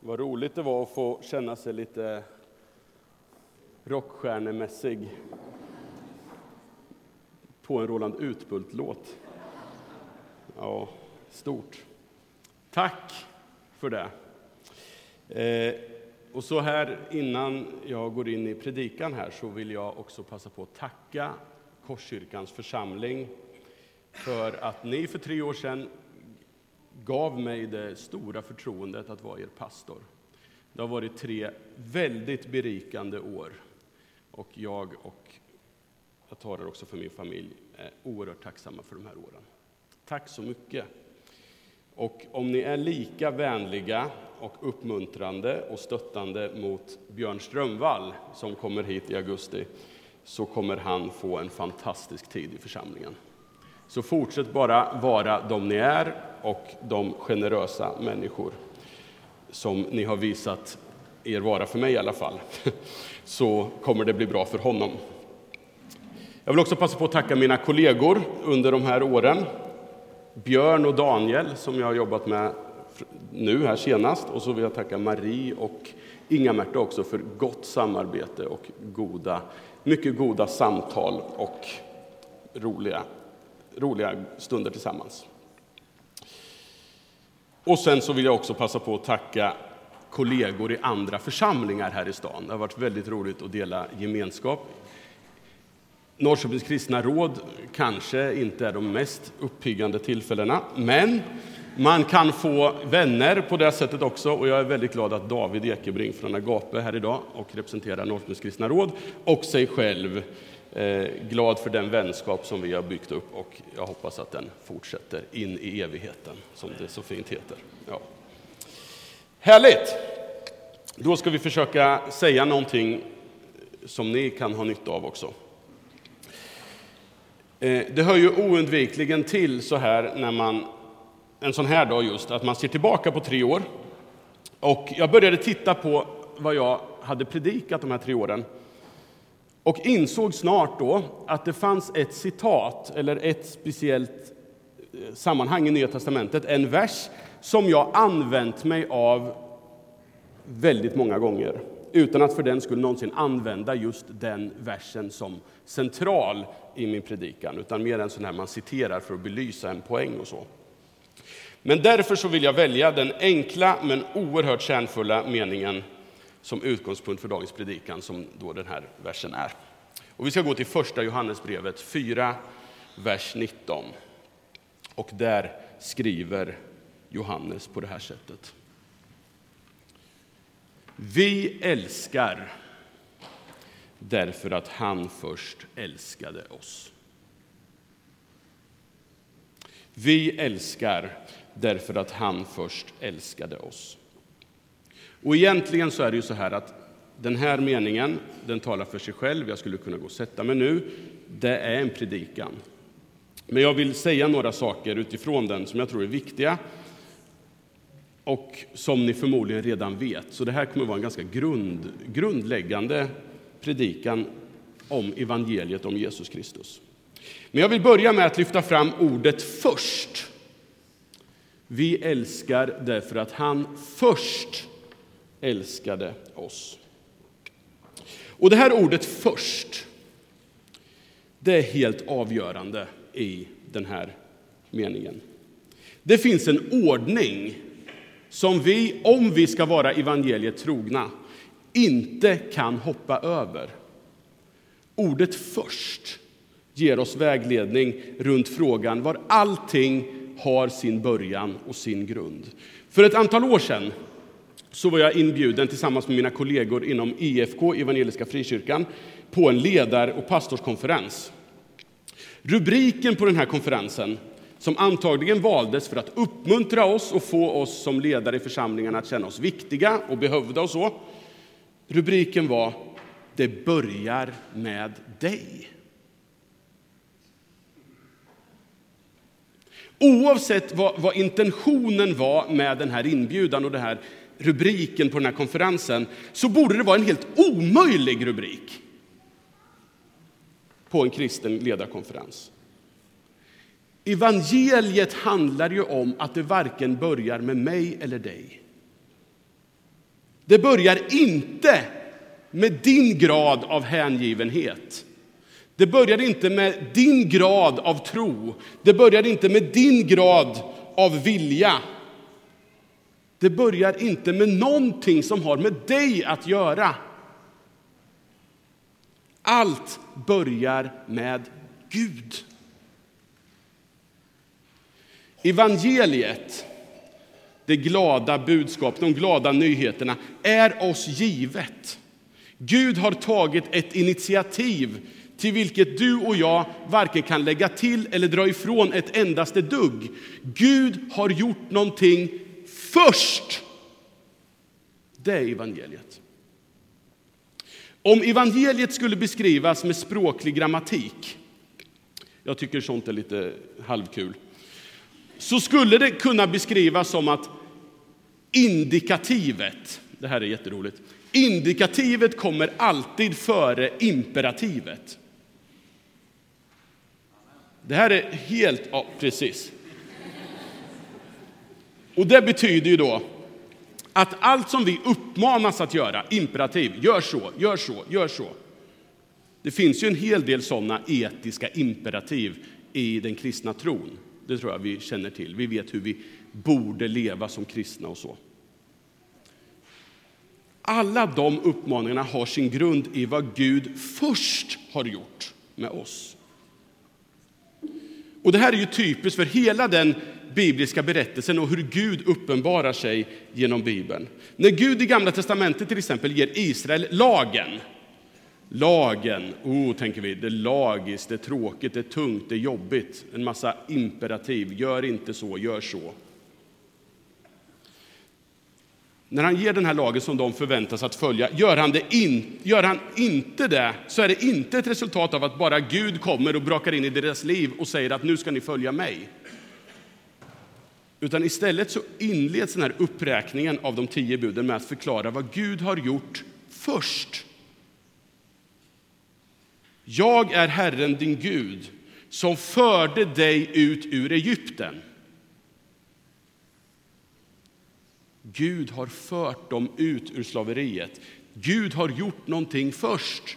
Vad roligt det var att få känna sig lite rockstjärnemässig på en Roland Utbult-låt. Ja, stort. Tack för det. Eh, och så här innan jag går in i predikan här så vill jag också passa på att tacka Korskyrkans församling för att ni för tre år sedan gav mig det stora förtroendet att vara er pastor. Det har varit tre väldigt berikande år och jag och jag talar också för min familj är oerhört tacksamma för de här åren. Tack så mycket! Och om ni är lika vänliga och uppmuntrande och stöttande mot Björn Strömvall som kommer hit i augusti så kommer han få en fantastisk tid i församlingen. Så fortsätt bara vara de ni är och de generösa människor som ni har visat er vara för mig i alla fall, så kommer det bli bra för honom. Jag vill också passa på att tacka mina kollegor under de här åren. Björn och Daniel som jag har jobbat med nu här senast och så vill jag tacka Marie och Inga-Märta också för gott samarbete och goda, mycket goda samtal och roliga, roliga stunder tillsammans. Och sen så vill jag också passa på att tacka kollegor i andra församlingar här i stan. Det har varit väldigt roligt att dela gemenskap. Norrköpings kristna råd kanske inte är de mest uppiggande tillfällena, men man kan få vänner på det sättet också och jag är väldigt glad att David Ekebring från Agape här idag och representerar Norrköpings kristna råd och sig själv. Eh, glad för den vänskap som vi har byggt upp och jag hoppas att den fortsätter in i evigheten, som det så fint heter. Ja. Härligt! Då ska vi försöka säga någonting som ni kan ha nytta av också. Eh, det hör ju oundvikligen till så här när man, en sån här dag just, att man ser tillbaka på tre år. Och jag började titta på vad jag hade predikat de här tre åren och insåg snart då att det fanns ett citat, eller ett speciellt eh, sammanhang i Nya Testamentet, en vers som jag använt mig av väldigt många gånger utan att för den skulle någonsin använda just den versen som central i min predikan, utan mer en sån här man citerar för att belysa en poäng och så. Men därför så vill jag välja den enkla men oerhört kärnfulla meningen som utgångspunkt för dagens predikan, som då den här versen är. Och vi ska gå till första Johannesbrevet 4, vers 19. Och där skriver Johannes på det här sättet. Vi älskar därför att han först älskade oss. Vi älskar därför att han först älskade oss. Och egentligen så är det ju så här att den här meningen, den talar för sig själv. Jag skulle kunna gå och sätta mig nu. Det är en predikan. Men jag vill säga några saker utifrån den som jag tror är viktiga och som ni förmodligen redan vet. Så det här kommer att vara en ganska grund, grundläggande predikan om evangeliet om Jesus Kristus. Men jag vill börja med att lyfta fram ordet först. Vi älskar därför att han först älskade oss. Och det här ordet först, det är helt avgörande i den här meningen. Det finns en ordning som vi, om vi ska vara evangeliet trogna, inte kan hoppa över. Ordet först ger oss vägledning runt frågan var allting har sin början och sin grund. För ett antal år sedan så var jag inbjuden tillsammans med mina kollegor inom IFK, Evangeliska Frikyrkan, på en ledar och pastorskonferens. Rubriken på den här konferensen, som antagligen valdes för att uppmuntra oss och få oss som ledare i församlingarna att känna oss viktiga och behövda och så. Rubriken var Det börjar med dig. Oavsett vad, vad, intentionen var med den här inbjudan och det här rubriken på den här konferensen så borde det vara en helt omöjlig rubrik på en kristen ledarkonferens. Evangeliet handlar ju om att det varken börjar med mig eller dig. Det börjar inte med din grad av hängivenhet. Det börjar inte med din grad av tro. Det börjar inte med din grad av vilja. Det börjar inte med någonting som har med dig att göra. Allt börjar med Gud. Evangeliet, det glada budskapet, de glada nyheterna, är oss givet. Gud har tagit ett initiativ till vilket du och jag varken kan lägga till eller dra ifrån ett endaste dugg. Gud har gjort någonting först. Det är evangeliet. Om evangeliet skulle beskrivas med språklig grammatik, jag tycker sånt är lite halvkul, så skulle det kunna beskrivas som att indikativet, det här är jätteroligt, indikativet kommer alltid före imperativet. Det här är helt, ja precis. Och det betyder ju då att allt som vi uppmanas att göra, imperativ, gör så, gör så, gör så. Det finns ju en hel del sådana etiska imperativ i den kristna tron. Det tror jag vi känner till. Vi vet hur vi borde leva som kristna och så. Alla de uppmaningarna har sin grund i vad Gud först har gjort med oss. Och Det här är ju typiskt för hela den bibliska berättelsen och hur Gud uppenbarar sig genom Bibeln. När Gud i Gamla testamentet till exempel ger Israel lagen. Lagen, oh, tänker vi, det är lagiskt, det är tråkigt, det är tungt, det är jobbigt. En massa imperativ, gör inte så, gör så. När han ger den här lagen som de förväntas att följa, gör han, det in, gör han inte det så är det inte ett resultat av att bara Gud kommer och brakar in i deras liv och säger att nu ska ni följa mig. Utan istället så inleds den här uppräkningen av de tio buden med att förklara vad Gud har gjort först. Jag är Herren din Gud som förde dig ut ur Egypten. Gud har fört dem ut ur slaveriet. Gud har gjort någonting först.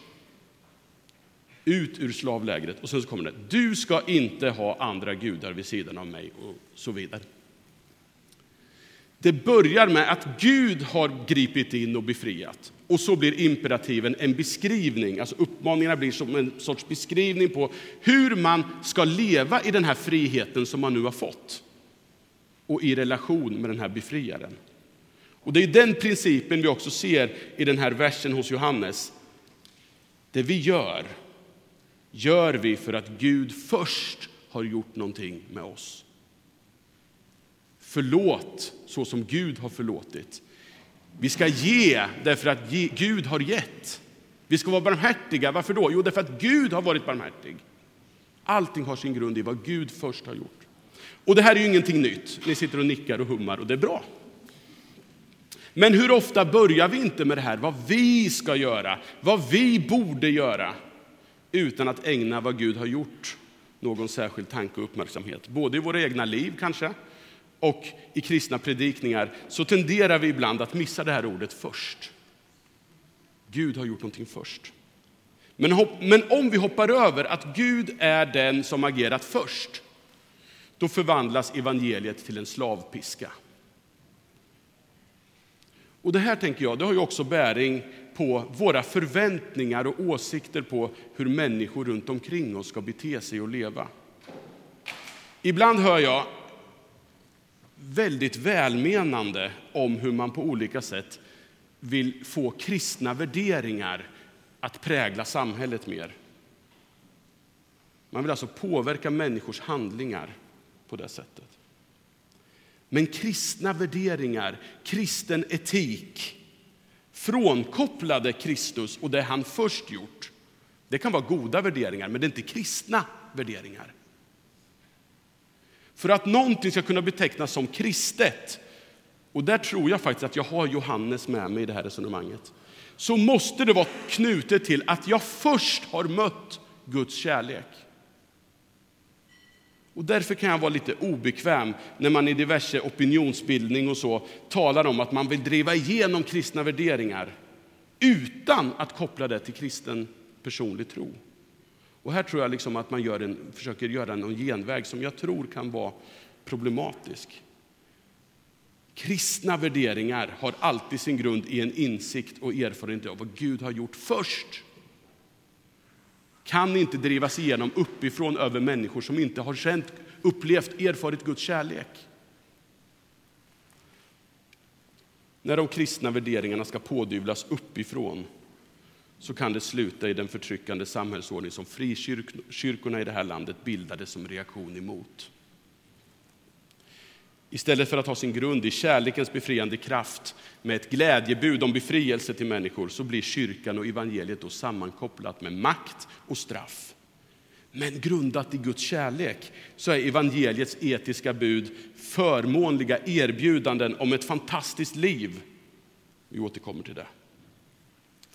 Ut ur slavlägret. Och sen så kommer det, du ska inte ha andra gudar vid sidan av mig och så vidare. Det börjar med att Gud har gripit in och befriat. Och så blir imperativen en beskrivning, alltså uppmaningarna blir som en sorts beskrivning på hur man ska leva i den här friheten som man nu har fått. Och i relation med den här befriaren. Och det är den principen vi också ser i den här versen hos Johannes. Det vi gör, gör vi för att Gud först har gjort någonting med oss. Förlåt så som Gud har förlåtit. Vi ska ge därför att Gud har gett. Vi ska vara barmhärtiga. Varför då? Jo, därför att Gud har varit barmhärtig. Allting har sin grund i vad Gud först har gjort. Och det här är ju ingenting nytt. Ni sitter och nickar och hummar och det är bra. Men hur ofta börjar vi inte med det här, vad vi ska göra, vad vi borde göra, utan att ägna vad Gud har gjort någon särskild tanke och uppmärksamhet. Både i våra egna liv kanske, och i kristna predikningar så tenderar vi ibland att missa det här ordet först. Gud har gjort någonting först. Men, men om vi hoppar över att Gud är den som agerat först, då förvandlas evangeliet till en slavpiska. Och det här tänker jag, det har ju också bäring på våra förväntningar och åsikter på hur människor runt omkring oss ska bete sig och leva. Ibland hör jag väldigt välmenande om hur man på olika sätt vill få kristna värderingar att prägla samhället mer. Man vill alltså påverka människors handlingar på det sättet. Men kristna värderingar, kristen etik, frånkopplade Kristus och det han först gjort, det kan vara goda värderingar, men det är inte kristna värderingar. För att någonting ska kunna betecknas som kristet, och där tror jag faktiskt att jag har Johannes med mig i det här resonemanget, så måste det vara knutet till att jag först har mött Guds kärlek. Och därför kan jag vara lite obekväm när man i diverse opinionsbildning och så talar om att man vill driva igenom kristna värderingar utan att koppla det till kristen personlig tro. Och här tror jag liksom att man gör en, försöker göra någon genväg som jag tror kan vara problematisk. Kristna värderingar har alltid sin grund i en insikt och erfarenhet av vad Gud har gjort först. Kan inte drivas igenom uppifrån över människor som inte har känt, upplevt, erfarit Guds kärlek. När de kristna värderingarna ska pådyvlas uppifrån så kan det sluta i den förtryckande samhällsordning som frikyrkorna i det här landet bildade som reaktion emot. Istället för att ha sin grund i kärlekens befriande kraft med ett glädjebud om befrielse till människor så blir kyrkan och evangeliet då sammankopplat med makt och straff. Men grundat i Guds kärlek så är evangeliets etiska bud förmånliga erbjudanden om ett fantastiskt liv. Vi återkommer till det.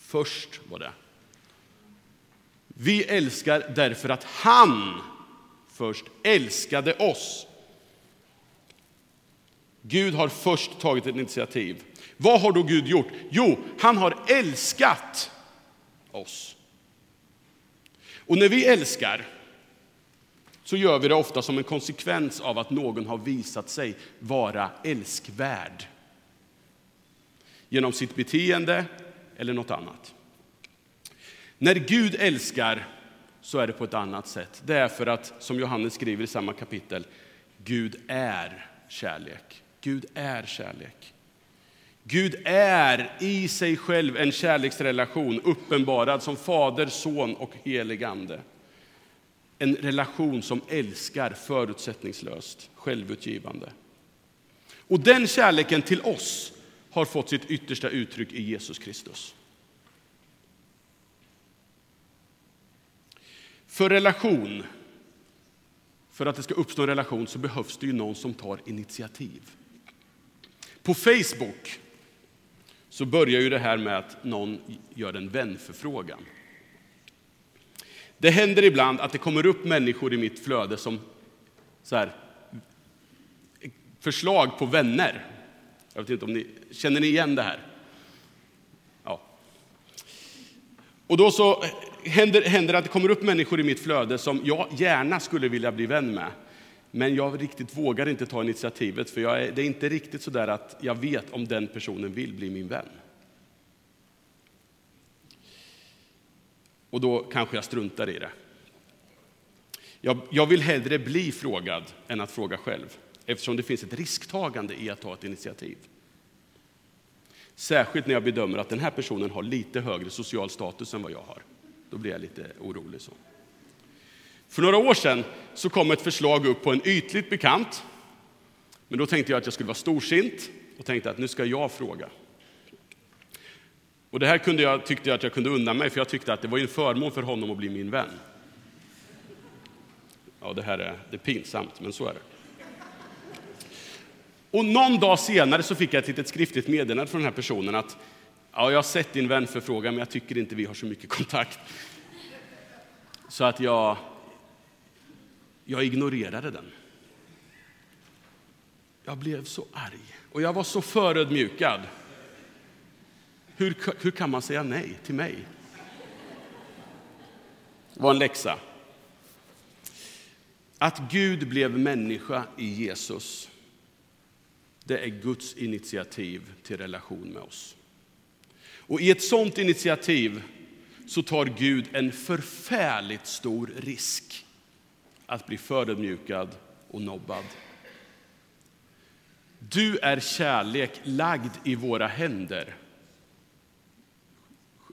Först var det. Vi älskar därför att han först älskade oss. Gud har först tagit ett initiativ. Vad har då Gud gjort? Jo, han har älskat oss. Och när vi älskar så gör vi det ofta som en konsekvens av att någon har visat sig vara älskvärd. Genom sitt beteende eller något annat. När Gud älskar så är det på ett annat sätt. Det är för att, som Johannes skriver i samma kapitel, Gud är kärlek. Gud är kärlek. Gud är i sig själv en kärleksrelation uppenbarad som Fader, Son och helig Ande. En relation som älskar förutsättningslöst, självutgivande. Och den kärleken till oss har fått sitt yttersta uttryck i Jesus Kristus. För relation, för att det ska uppstå en relation så behövs det ju någon som tar initiativ. På Facebook så börjar ju det här med att någon gör en vänförfrågan. Det händer ibland att det kommer upp människor i mitt flöde som så här, förslag på vänner. Jag vet inte om ni känner ni igen det här? Ja. Och då så händer, händer det att det kommer upp människor i mitt flöde som jag gärna skulle vilja bli vän med. Men jag riktigt vågar inte ta initiativet för är, det är inte riktigt så där att jag vet om den personen vill bli min vän. Och då kanske jag struntar i det. Jag, jag vill hellre bli frågad än att fråga själv eftersom det finns ett risktagande i att ta ett initiativ. Särskilt när jag bedömer att den här personen har lite högre social status än vad jag har. Då blir jag lite orolig. så. För några år sedan så kom ett förslag upp på en ytligt bekant. Men då tänkte jag att jag skulle vara storsint och tänkte att nu ska jag fråga. Och det här kunde jag, tyckte jag att jag kunde unna mig, för jag tyckte att det var en förmån för honom att bli min vän. Ja, det här är, det är pinsamt, men så är det. Och någon dag senare så fick jag ett litet skriftligt meddelande från den här personen att ja, jag har sett din vänförfrågan, men jag tycker inte vi har så mycket kontakt. Så att jag, jag ignorerade den. Jag blev så arg och jag var så förödmjukad. Hur, hur kan man säga nej till mig? Det var en läxa. Att Gud blev människa i Jesus, det är Guds initiativ till relation med oss. Och i ett sådant initiativ så tar Gud en förfärligt stor risk att bli förödmjukad och nobbad. Du är kärlek lagd i våra händer,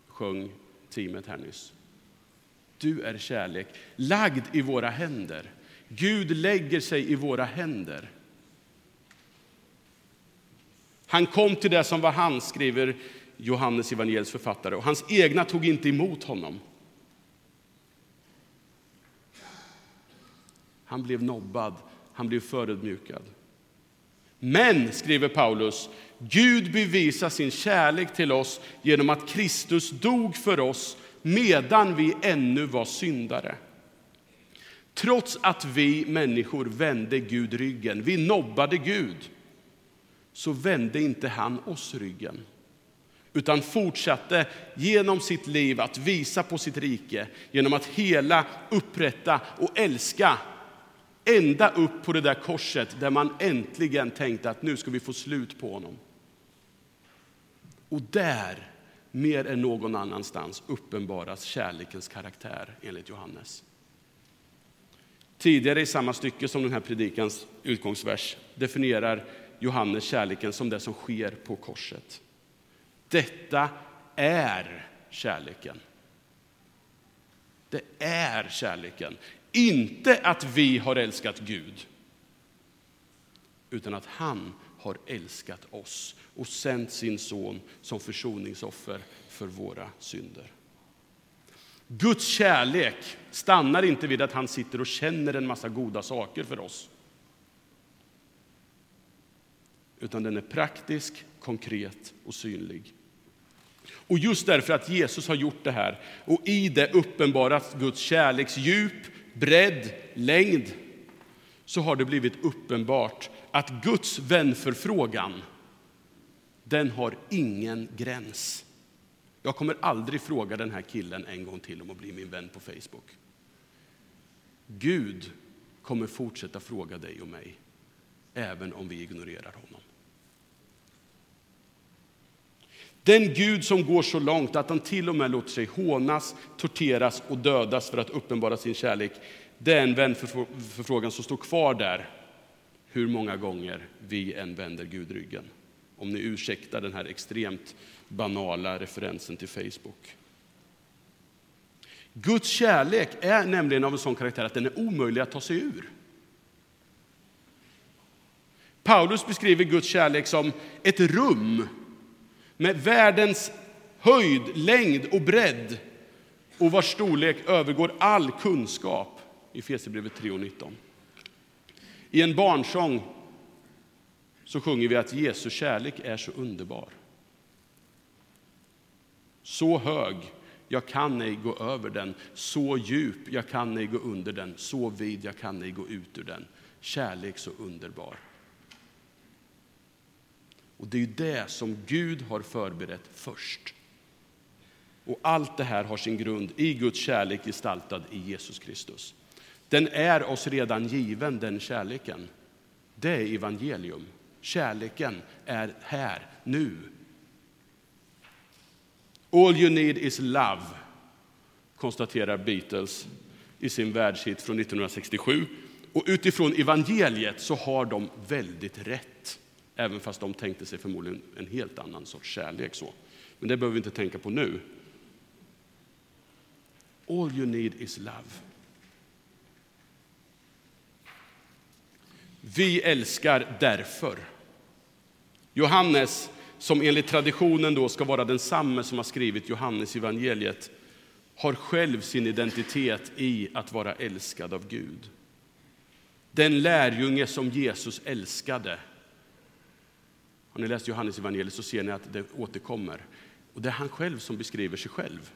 sjöng teamet här nyss. Du är kärlek lagd i våra händer. Gud lägger sig i våra händer. Han kom till det som var hans, skriver Johannes evangeliets författare, och hans egna tog inte emot honom. Han blev nobbad, han blev förödmjukad. Men, skriver Paulus, Gud bevisar sin kärlek till oss genom att Kristus dog för oss medan vi ännu var syndare. Trots att vi människor vände Gud ryggen, vi nobbade Gud, så vände inte han oss ryggen. Utan fortsatte genom sitt liv att visa på sitt rike genom att hela, upprätta och älska. Ända upp på det där korset där man äntligen tänkte att nu ska vi få slut på honom. Och där, mer än någon annanstans, uppenbaras kärlekens karaktär enligt Johannes. Tidigare i samma stycke som den här predikans utgångsvers definierar Johannes kärleken som det som sker på korset. Detta är kärleken. Det är kärleken. Inte att vi har älskat Gud, utan att han har älskat oss och sänt sin son som försoningsoffer för våra synder. Guds kärlek stannar inte vid att han sitter och känner en massa goda saker för oss. Utan den är praktisk, konkret och synlig. Och just därför att Jesus har gjort det här och i det uppenbarat Guds kärleks djup, bredd, längd så har det blivit uppenbart att Guds vänförfrågan den har ingen gräns. Jag kommer aldrig fråga den här killen en gång till om att bli min vän på Facebook. Gud kommer fortsätta fråga dig och mig, även om vi ignorerar honom. Den Gud som går så långt att han till och med låter sig hånas, torteras och dödas för att uppenbara sin kärlek, det är en vänförfrågan som står kvar där hur många gånger vi än vänder Gud ryggen. Om ni ursäktar den här extremt banala referensen till Facebook. Guds kärlek är nämligen av en sån karaktär att den är omöjlig att ta sig ur. Paulus beskriver Guds kärlek som ett rum med världens höjd, längd och bredd och vars storlek övergår all kunskap i Fesebrevet 3.19. I en barnsång så sjunger vi att Jesu kärlek är så underbar. Så hög, jag kan ej gå över den. Så djup, jag kan ej gå under den. Så vid, jag kan ej gå ut ur den. Kärlek så underbar. Och det är det som Gud har förberett först. Och allt det här har sin grund i Guds kärlek gestaltad i Jesus Kristus. Den är oss redan given, den kärleken. Det är evangelium. Kärleken är här, nu. All you need is love, konstaterar Beatles i sin världshit från 1967. Och utifrån evangeliet så har de väldigt rätt. Även fast de tänkte sig förmodligen en helt annan sorts kärlek. Så. Men det behöver vi inte tänka på nu. All you need is love. Vi älskar därför. Johannes, som enligt traditionen då ska vara densamme som har skrivit Johannes evangeliet, har själv sin identitet i att vara älskad av Gud. Den lärjunge som Jesus älskade har ni läst Johannes evangeliet så ser ni att det återkommer. Och det är han själv som beskriver sig själv.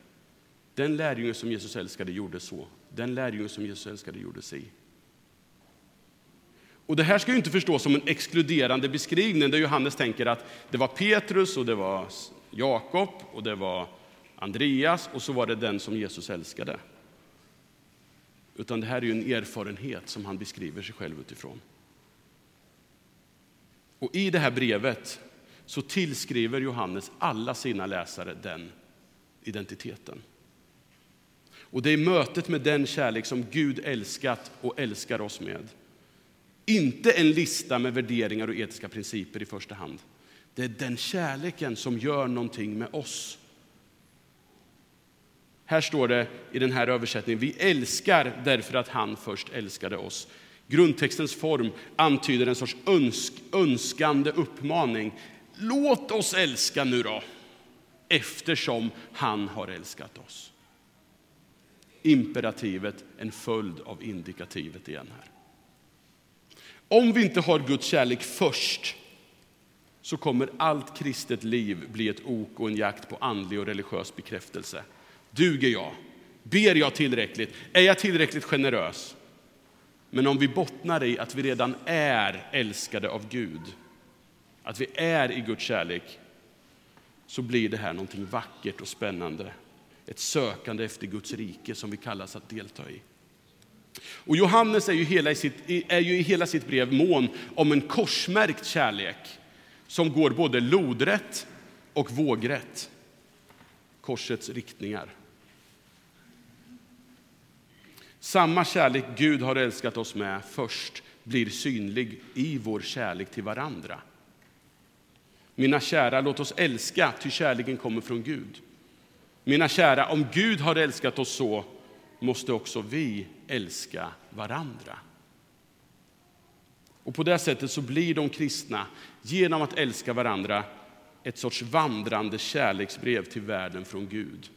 Den lärjunge som Jesus älskade gjorde så. Den lärjunge som Jesus älskade gjorde si. Och det här ska ju inte förstås som en exkluderande beskrivning där Johannes tänker att det var Petrus och det var Jakob och det var Andreas och så var det den som Jesus älskade. Utan det här är ju en erfarenhet som han beskriver sig själv utifrån. Och i det här brevet så tillskriver Johannes alla sina läsare den identiteten. Och det är mötet med den kärlek som Gud älskat och älskar oss med. Inte en lista med värderingar och etiska principer i första hand. Det är den kärleken som gör någonting med oss. Här står det i den här översättningen, vi älskar därför att han först älskade oss. Grundtextens form antyder en sorts önsk, önskande uppmaning. Låt oss älska nu då, eftersom han har älskat oss. Imperativet en följd av indikativet igen här. Om vi inte har Guds kärlek först så kommer allt kristet liv bli ett ok och en jakt på andlig och religiös bekräftelse. Duger jag? Ber jag tillräckligt? Är jag tillräckligt generös? Men om vi bottnar i att vi redan är älskade av Gud, att vi är i Guds kärlek, så blir det här någonting vackert och spännande. Ett sökande efter Guds rike som vi kallas att delta i. Och Johannes är ju, hela i sitt, är ju i hela sitt brev mån om en korsmärkt kärlek som går både lodrätt och vågrätt. Korsets riktningar. Samma kärlek Gud har älskat oss med först blir synlig i vår kärlek till varandra. Mina kära, låt oss älska, ty kärleken kommer från Gud. Mina kära, om Gud har älskat oss så måste också vi älska varandra. Och på det sättet så blir de kristna, genom att älska varandra, ett sorts vandrande kärleksbrev till världen från Gud.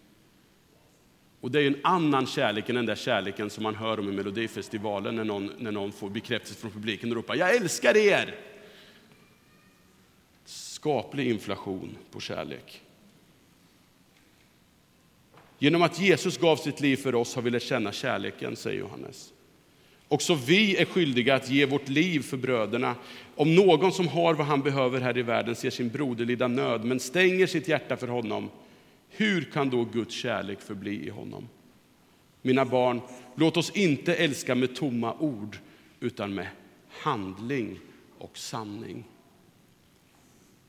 Och det är en annan kärlek än den där kärleken som man hör om i Melodifestivalen när någon, när någon får bekräftelse från publiken och ropar ”Jag älskar er!” Skaplig inflation på kärlek. Genom att Jesus gav sitt liv för oss har vi lärt känna kärleken, säger Johannes. Också vi är skyldiga att ge vårt liv för bröderna. Om någon som har vad han behöver här i världen ser sin broder lida nöd, men stänger sitt hjärta för honom, hur kan då Guds kärlek förbli i honom? Mina barn, låt oss inte älska med tomma ord, utan med handling och sanning.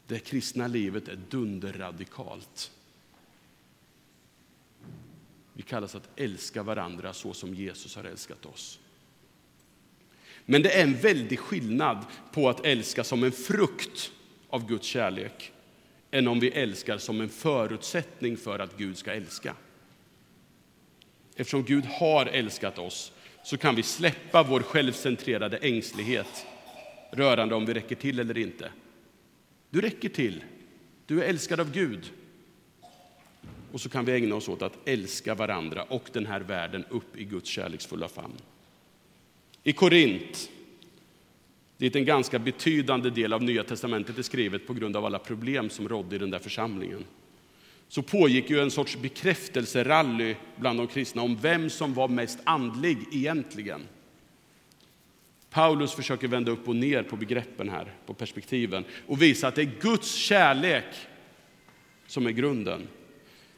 Det kristna livet är dunderradikalt. Vi kallas att älska varandra så som Jesus har älskat oss. Men det är en väldig skillnad på att älska som en frukt av Guds kärlek än om vi älskar som en förutsättning för att Gud ska älska. Eftersom Gud har älskat oss så kan vi släppa vår självcentrerade ängslighet rörande om vi räcker till eller inte. Du räcker till. Du är älskad av Gud. Och så kan vi ägna oss åt att älska varandra och den här världen upp i Guds kärleksfulla famn. I Korint, dit en ganska betydande del av Nya testamentet är skrivet på grund av alla problem som rådde i den där församlingen, så pågick ju en sorts bekräftelserally bland de kristna om vem som var mest andlig egentligen. Paulus försöker vända upp och ner på begreppen här, på perspektiven och visa att det är Guds kärlek som är grunden.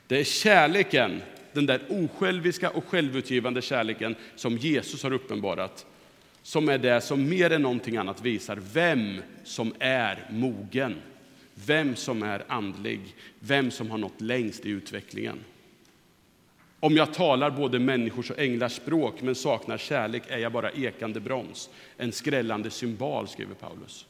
Det är kärleken, den där osjälviska och självutgivande kärleken som Jesus har uppenbarat, som är det som mer än någonting annat visar vem som är mogen, vem som är andlig, vem som har nått längst i utvecklingen. Om jag talar både människors och änglars språk men saknar kärlek är jag bara ekande brons, en skrällande symbol, skriver Paulus.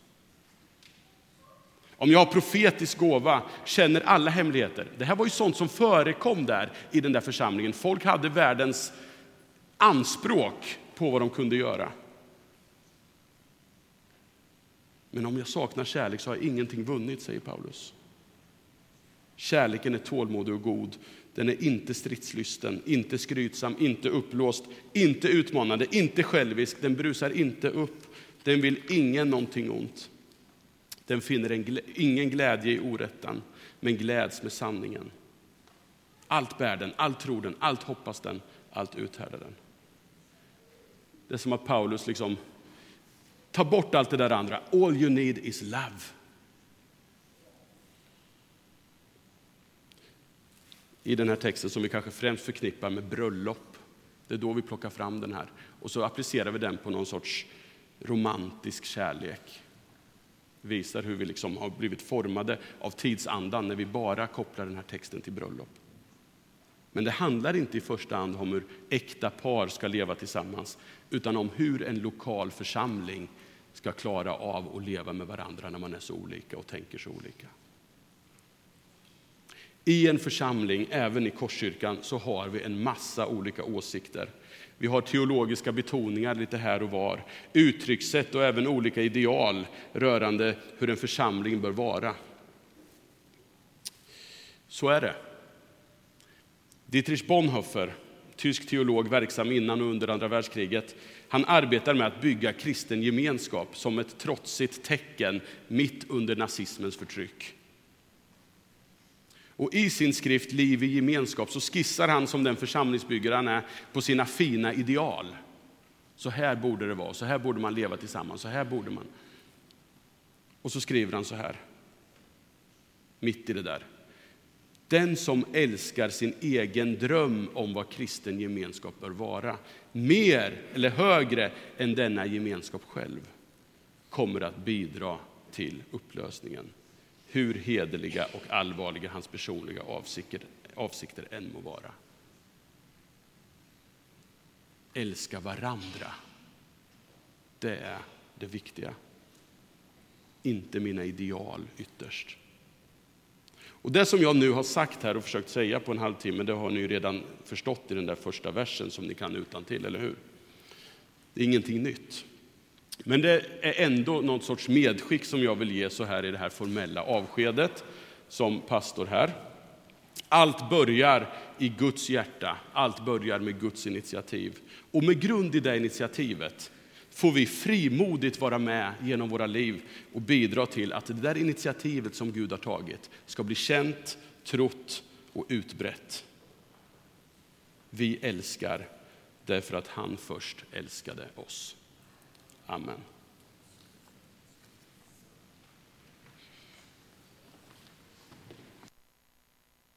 Om jag har profetisk gåva, känner alla hemligheter. Det här var ju sånt som förekom där i den där församlingen. Folk hade världens anspråk på vad de kunde göra. Men om jag saknar kärlek så har jag ingenting vunnit, säger Paulus. Kärleken är tålmodig och god. Den är inte stridslysten, inte skrytsam, inte uppblåst, inte utmanande, inte självisk. Den brusar inte upp. Den vill ingen någonting ont. Den finner en, ingen glädje i orätten, men gläds med sanningen. Allt bär den, allt tror den, allt hoppas den, allt uthärdar den. Det är som att Paulus liksom Ta bort allt det där andra. All you need is love. I den här texten som vi kanske främst förknippar med bröllop. Det är då vi plockar fram den här och så applicerar vi den på någon sorts romantisk kärlek visar hur vi liksom har blivit formade av tidsandan när vi bara kopplar den här texten till bröllop. Men det handlar inte i första hand om hur äkta par ska leva tillsammans, utan om hur en lokal församling ska klara av att leva med varandra när man är så olika och tänker så olika. I en församling, även i Korskyrkan, så har vi en massa olika åsikter vi har teologiska betoningar lite här och var, uttryckssätt och även olika ideal rörande hur en församling bör vara. Så är det. Dietrich Bonhoeffer, tysk teolog verksam innan och under andra världskriget, han arbetar med att bygga kristen gemenskap som ett trotsigt tecken mitt under nazismens förtryck. Och I sin skrift Liv i gemenskap så skissar han som den församlingsbyggare han är på sina fina ideal. Så här borde det vara, så här borde man leva tillsammans, så här borde man. Och så skriver han så här, mitt i det där. Den som älskar sin egen dröm om vad kristen gemenskap bör vara, mer eller högre än denna gemenskap själv, kommer att bidra till upplösningen. Hur hederliga och allvarliga hans personliga avsikter, avsikter än må vara. Älska varandra. Det är det viktiga. Inte mina ideal ytterst. Och det som jag nu har sagt här och försökt säga på en halvtimme, det har ni ju redan förstått i den där första versen som ni kan utan till, eller hur? Det är ingenting nytt. Men det är ändå någon sorts medskick som jag vill ge så här i det här formella avskedet som pastor här. Allt börjar i Guds hjärta, allt börjar med Guds initiativ. Och med grund i det initiativet får vi frimodigt vara med genom våra liv och bidra till att det där initiativet som Gud har tagit ska bli känt, trott och utbrett. Vi älskar därför att han först älskade oss. Amen.